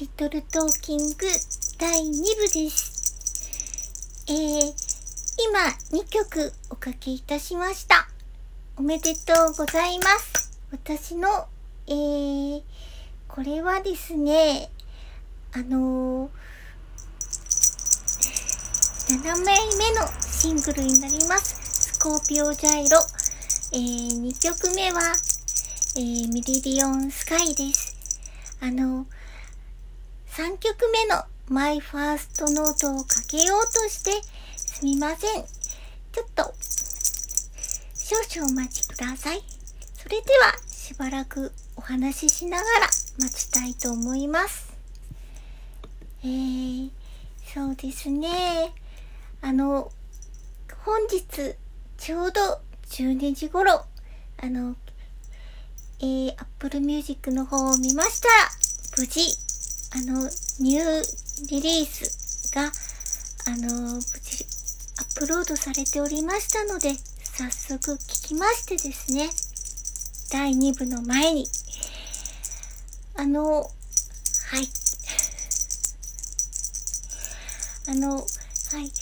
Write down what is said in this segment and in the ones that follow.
リトルトーキング第2部です。えー、今2曲おかけいたしました。おめでとうございます。私の、えー、これはですね、あのー、7枚目のシングルになります。スコーピオジャイロ。えー、2曲目は、えー、ミリリオンスカイです。あの、3曲目のマイファーストノートをかけようとしてすみません。ちょっと、少々お待ちください。それでは、しばらくお話ししながら待ちたいと思います。えー、そうですね。あの、本日、ちょうど12時頃、あの、えー、Apple Music の方を見ましたら、無事、あの、ニューリリースが、あの、無事、アップロードされておりましたので、早速聞きましてですね、第2部の前に、あの、はい。あの、はい。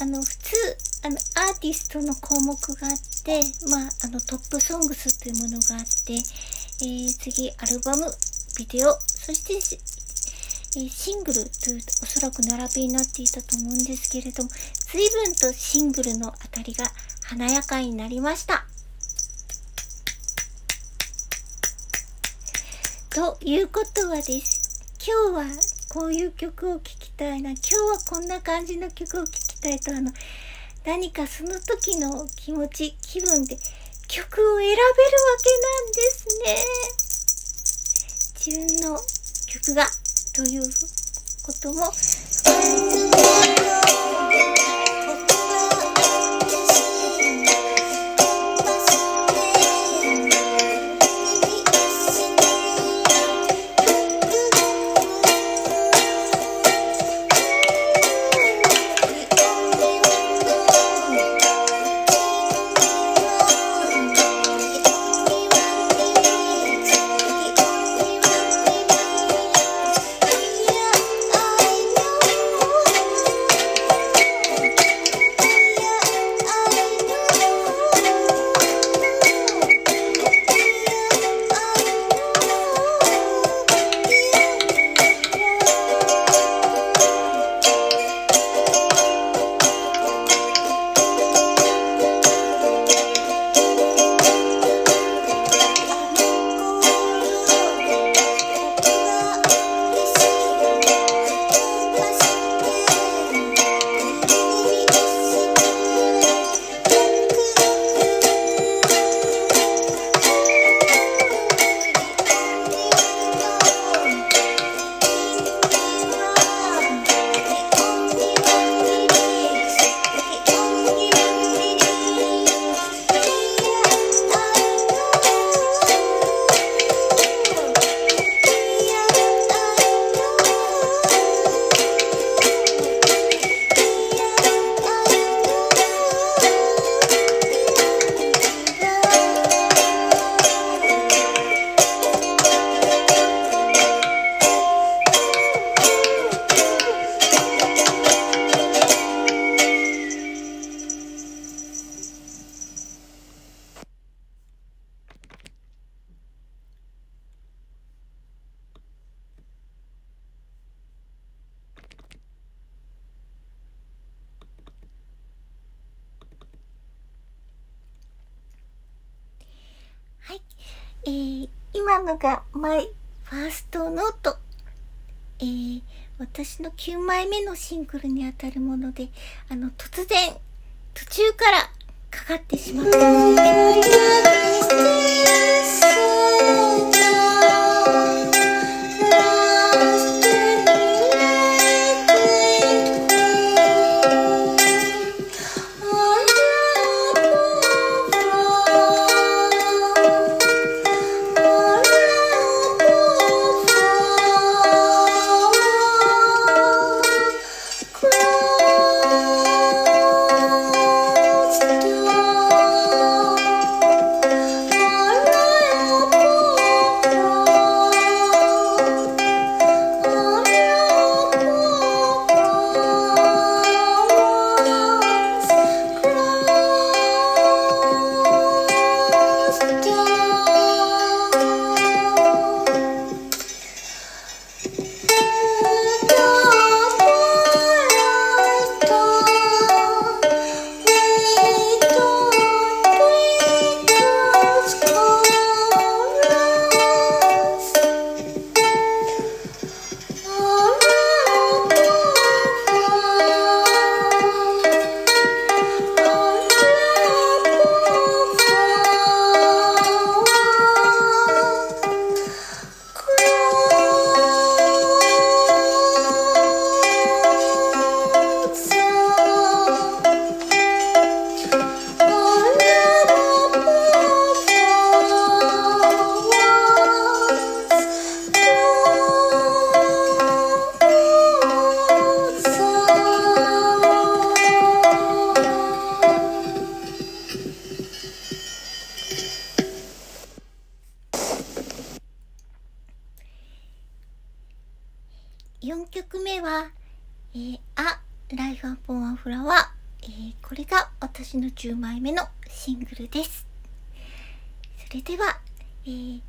あの、普通、あの、アーティストの項目があって、まあ、あの、トップソングスというものがあって、えー、次、アルバム、ビデオ、そして、え、シングルという、おそらく並びになっていたと思うんですけれども、随分とシングルのあたりが華やかになりました。ということはです。今日はこういう曲を聴きたいな。今日はこんな感じの曲を聴きたいと、あの、何かその時の気持ち、気分で曲を選べるわけなんですね。自分の曲が、ということも、今のがマイファーストノート。えー、私の9枚目のシングルにあたるもので、あの、突然、途中からかかってしまった4曲目は、えー、あ、ライフアポンアフラワー。えー、これが私の10枚目のシングルです。それでは、えー